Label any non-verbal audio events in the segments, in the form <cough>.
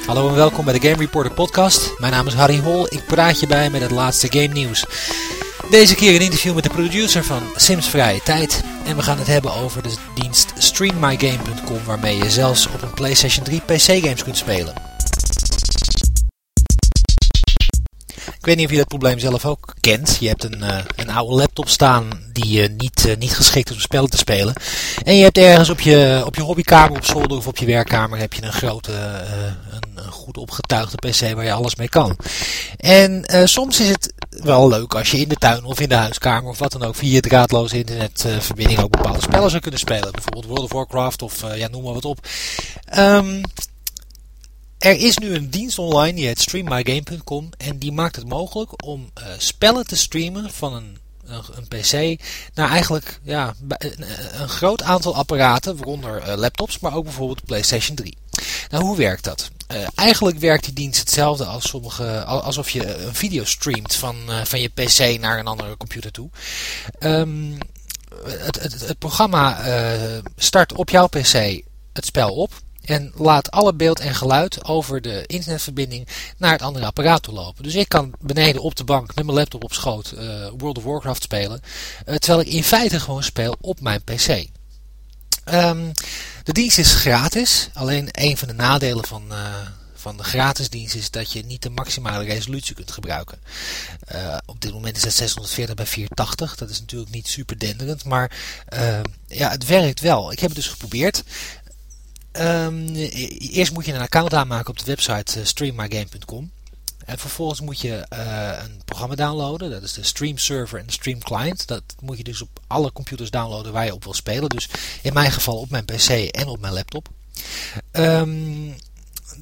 Hallo en welkom bij de Game Reporter podcast. Mijn naam is Harry Hol, ik praat je bij met het laatste game nieuws. Deze keer een interview met de producer van Sims Vrije Tijd. En we gaan het hebben over de dienst StreamMyGame.com waarmee je zelfs op een PlayStation 3 PC games kunt spelen. Ik weet niet of je dat probleem zelf ook kent. Je hebt een, uh, een oude laptop staan die uh, niet, uh, niet geschikt is om spellen te spelen. En je hebt ergens op je, op je hobbykamer op zolder of op je werkkamer heb je een grote, een, een, goed opgetuigde pc waar je alles mee kan. En soms is het wel leuk als je in de tuin of in de huiskamer of wat dan ook via draadloze internetverbinding ook bepaalde spellen zou kunnen spelen. Bijvoorbeeld World of Warcraft of ja, noem maar wat op. Um, er is nu een dienst online, die heet streammygame.com en die maakt het mogelijk om spellen te streamen van een, een, PC naar eigenlijk ja, een, groot aantal apparaten, waaronder laptops, maar ook bijvoorbeeld de PlayStation 3. Nou, hoe werkt dat? Uh, eigenlijk werkt die dienst hetzelfde als sommige, alsof je een video streamt van, van je PC naar een andere computer toe. Um, het, het, het, programma start op jouw PC het spel op. En laat alle beeld en geluid over de internetverbinding naar het andere apparaat toe lopen. Dus ik kan beneden op de bank met mijn laptop op schoot World of Warcraft spelen. Terwijl ik in feite gewoon speel op mijn PC. Ehm, de dienst is gratis. Alleen een van de nadelen van, uh, van de gratis dienst is dat je niet de maximale resolutie kunt gebruiken. Uh, op dit moment is het 640 bij 480. Dat is natuurlijk niet super denderend, maar uh, ja, het werkt wel. Ik heb het dus geprobeerd. Um, eerst moet je een account aanmaken op de website uh, streammygame.com. En vervolgens moet je uh, een programma downloaden. Dat is de Stream Server en de Stream Client. Dat moet je dus op alle computers downloaden waar je op wil spelen. Dus in mijn geval op mijn PC en op mijn laptop. Um,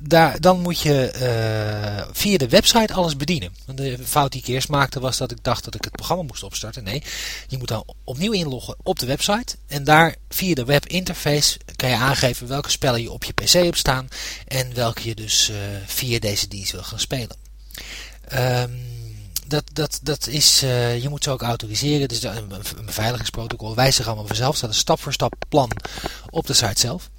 daar, dan moet je uh, via de website alles bedienen. De fout die ik eerst maakte was dat ik dacht dat ik het programma moest opstarten. Nee, je moet dan opnieuw inloggen op de website. En daar via de webinterface kan je aangeven welke spellen je op je pc hebt staan. En welke je dus uh, via deze dienst wil gaan spelen. Um, dat, dat, dat is, uh, je moet ze ook autoriseren. Dus een, een beveiligingsprotocol zich allemaal vanzelf. Er staat een stap voor stap plan op de site zelf.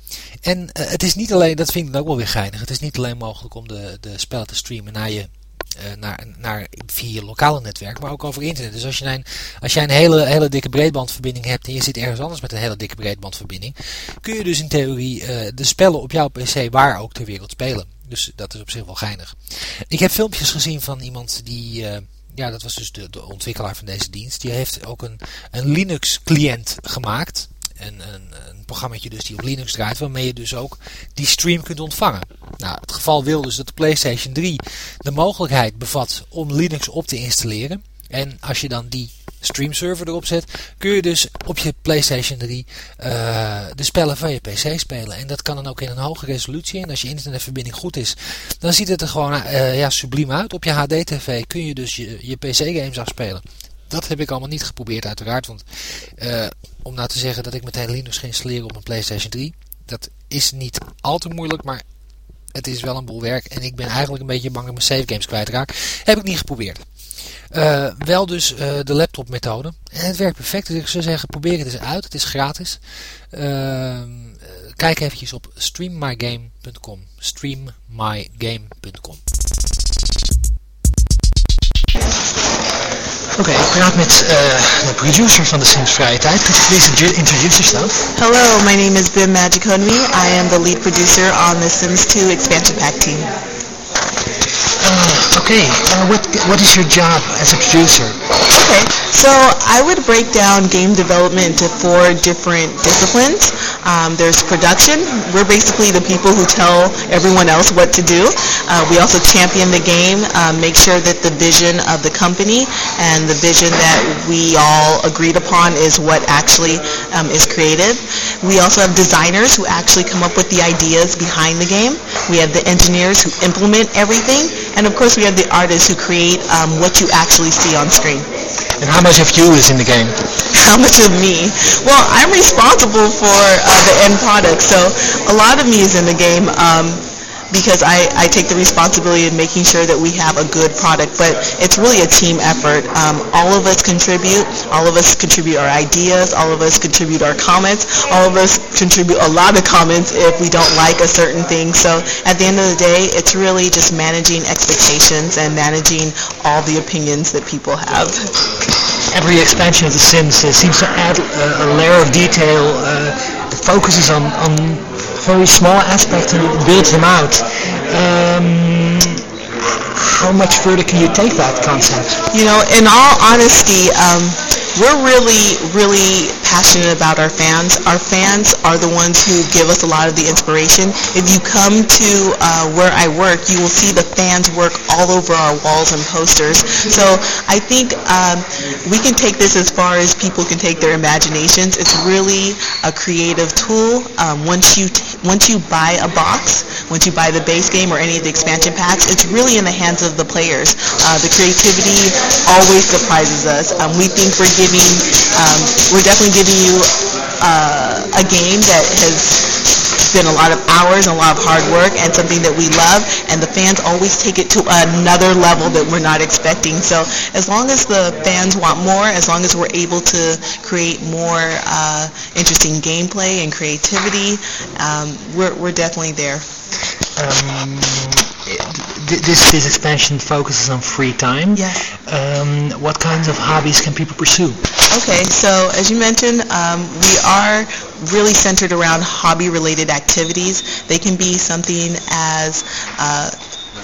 En uh, het is niet alleen, dat vind ik ook wel weer geinig. Het is niet alleen mogelijk om de, de spellen te streamen naar je uh, naar, naar, via je lokale netwerk, maar ook over internet. Dus als je een, als jij een hele, hele dikke breedbandverbinding hebt en je zit ergens anders met een hele dikke breedbandverbinding, kun je dus in theorie de spellen op jouw PC waar ook ter wereld spelen. Dus dat is op zich wel geinig. Ik heb filmpjes gezien van iemand die... Uh, ja, dat was dus de, de, ontwikkelaar van deze dienst. Die heeft ook een, een Linux-cliënt gemaakt. Een, een, een programma dus die op Linux draait, waarmee je dus ook die stream kunt ontvangen. Nou, het geval wil dus dat de PlayStation 3 de mogelijkheid bevat om Linux op te installeren. En als je dan die streamserver erop zet, kun je dus op je PlayStation 3 uh, de spellen van je PC spelen. En dat kan dan ook in een hoge resolutie. En als je internetverbinding goed is, dan ziet het er gewoon uh, ja, subliem uit. Op je HD-TV kun je dus je, je PC-games afspelen. Dat heb ik allemaal niet geprobeerd uiteraard. Want uh, om nou te zeggen dat ik meteen Linux ga installeren op een PlayStation 3. Dat is niet al te moeilijk, maar het is wel een boel werk. En ik ben eigenlijk een beetje bang dat mijn save games kwijtraak. Heb ik niet geprobeerd. Uh, wel dus uh, de laptop methode. En het werkt perfect. Dus ik zou zeggen, probeer het eens uit. Het is gratis. Uh, kijk eventjes op streammygame.com. Streammygame.com Oké, okay, ik praat met uh, de producer van de Sims Vrije Tijd. Could you please introduce yourself? Hello, my name is Bim Magic Honey. I am the lead producer on the Sims 2 expansion pack team. Uh, okay, uh, what, what is your job as a producer? Okay, so I would break down game development into four different disciplines. Um, there's production. We're basically the people who tell everyone else what to do. Uh, we also champion the game, uh, make sure that the vision of the company and the vision that we all agreed upon is what actually um, is created. We also have designers who actually come up with the ideas behind the game. We have the engineers who implement everything. And of course we have the artists who create um, what you actually see on screen. And how much of you is in the game? <laughs> How much of me? Well, I'm responsible for uh, the end product, so a lot of me is in the game. Um, because I, I take the responsibility of making sure that we have a good product. But it's really a team effort. Um, all of us contribute. All of us contribute our ideas. All of us contribute our comments. All of us contribute a lot of comments if we don't like a certain thing. So at the end of the day, it's really just managing expectations and managing all the opinions that people have. Every expansion of The Sims uh, seems to add uh, a layer of detail. Uh, focuses on, on very small aspects and builds them out. Um, how much further can you take that concept? You know, in all honesty, um, we're really, really passionate about our fans. Our fans are the ones who give us a lot of the inspiration. If you come to uh, where I work, you will see the fans work all over our walls and posters. So I think um, we can take this as far as people can take their imaginations. It's really a creative tool. Um, once you t- once you buy a box, once you buy the base game or any of the expansion packs, it's really in the hands of the players. Uh, the creativity always surprises us. Um, we think we're giving, um, we're definitely giving you uh, a game that has been a lot of hours and a lot of hard work and something that we love and the fans always take it to another level that we're not expecting. So as long as the fans want more as long as we're able to create more uh, interesting gameplay and creativity um, we're, we're definitely there. Um, this, this expansion focuses on free time. Yes. Um, what kinds of hobbies can people pursue? Okay, so as you mentioned, um, we are really centered around hobby-related activities. They can be something as uh,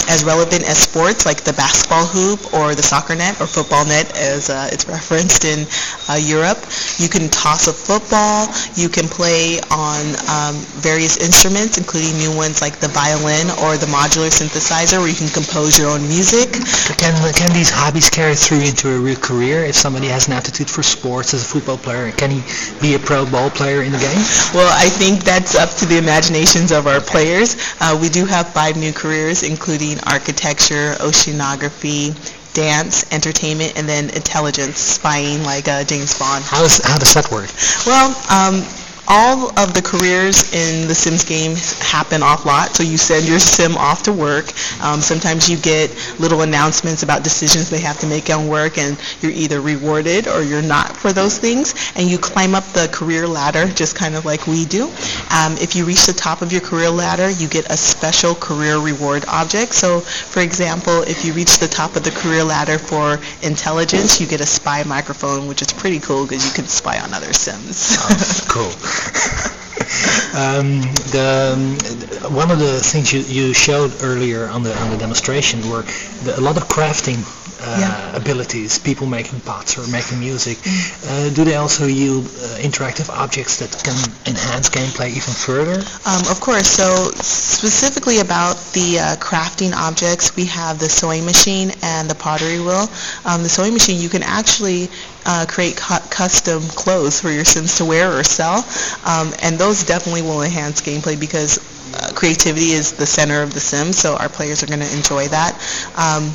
as relevant as sports like the basketball hoop or the soccer net or football net as uh, it's <laughs> referenced in uh, Europe. You can toss a football. You can play on um, various instruments, including new ones like the violin or the modular synthesizer where you can compose your own music. Can, can these hobbies carry through into a real career? If somebody has an aptitude for sports as a football player, can he be a pro ball player in the game? Well, I think that's up to the imaginations of our players. Uh, we do have five new careers, including architecture, oceanography, dance, entertainment, and then intelligence, spying like uh, James Bond. How does, how does that work? Well, um, all of the careers in the Sims games happen off lot. So you send your sim off to work. Um, sometimes you get little announcements about decisions they have to make on work, and you're either rewarded or you're not for those things. And you climb up the career ladder, just kind of like we do. Um, if you reach the top of your career ladder, you get a special career reward object. So, for example, if you reach the top of the career ladder for intelligence, you get a spy microphone, which is pretty cool because you can spy on other Sims. oh, cool. <laughs> <laughs> um, the, um, one of the things you, you showed earlier on the on the demonstration were the, a lot of crafting uh, yeah. abilities, people making pots or making music. Mm. Uh, do they also yield uh, interactive objects that can enhance gameplay even further? Um, of course. So specifically about the uh, crafting objects, we have the sewing machine and the pottery wheel. Um, the sewing machine, you can actually uh, create cu- custom clothes for your Sims to wear or sell, um, and those definitely will enhance gameplay because uh, creativity is the center of the Sims, so our players are going to enjoy that. Um,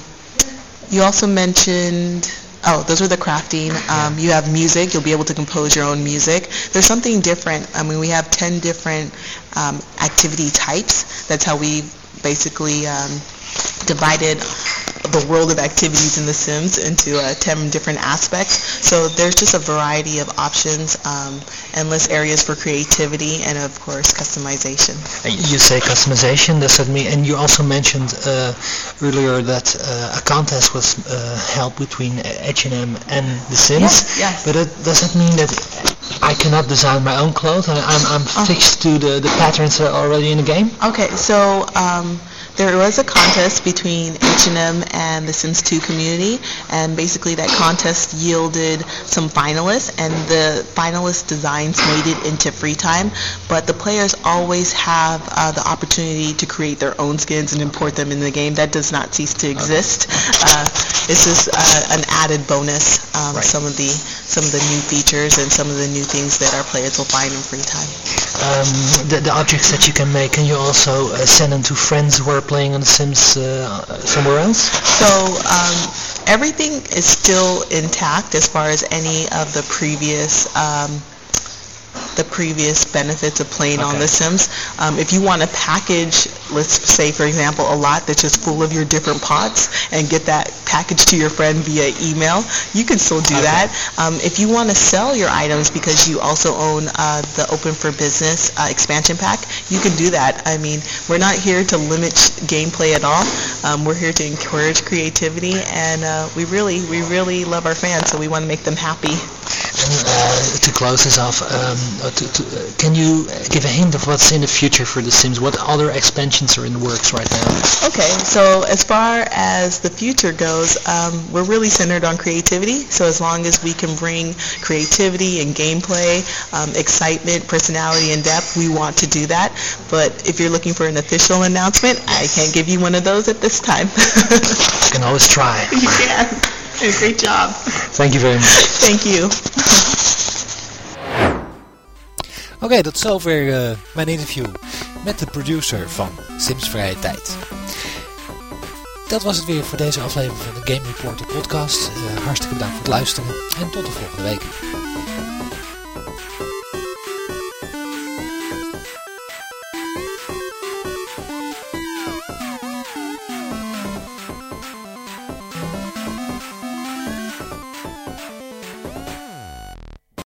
you also mentioned Oh, those are the crafting. Um, you have music. You'll be able to compose your own music. There's something different. I mean, we have 10 different um, activity types. That's how we basically um, divided the world of activities in The Sims into uh, 10 different aspects. So there's just a variety of options, um, endless areas for creativity, and of course customization. You say customization, does that mean, and you also mentioned uh, earlier that uh, a contest was uh, held between H&M and The Sims. Yes, yes. But it, does that mean that I cannot design my own clothes? I'm, I'm oh. fixed to the, the patterns that are already in the game? Okay, so um, there was a contest between H&M and the Sims 2 community, and basically that contest yielded some finalists, and the finalist designs made it into free time. But the players always have uh, the opportunity to create their own skins and import them in the game. That does not cease to exist. Uh, it's just uh, an added bonus. Um, right. Some of the some of the new features and some of the new things that our players will find in free time. Um, the, the, objects that you can make, and you also uh, send them to friends who are playing on The Sims uh, somewhere else? So um, everything is still intact as far as any of the previous um, the previous benefits of playing on The Sims. Um, if you want to package, let's say for example, a lot that's just full of your different pots and get that package to your friend via email, you can still do Okay. that. Um, if you want to sell your items because you also own uh, the Open for Business uh, expansion pack, you can do that. I mean, we're not here to limit gameplay at all. Um, we're here to encourage creativity, and uh, we really, we really love our fans, so we want to make them happy. Uh, to close this off, um, uh, to, to, uh, can you give a hint of what's in the future for The Sims? What other expansions are in the works right now? Okay, so as far as the future goes, um, we're really centered on creativity. So as long as we can bring creativity and gameplay, um, excitement, personality, and depth, we want to do that. But if you're looking for an official announcement, I can't give you one of those at this time. <laughs> You can always try. you can. Great job. Thank you very much. Thank you. <laughs> Oké, tot zover eh, mijn interview met de producer van Sims Vrije Tijd. Dat was het weer voor deze aflevering van de Game Reporter podcast. Eh, hartstikke bedankt voor het luisteren en tot de volgende week.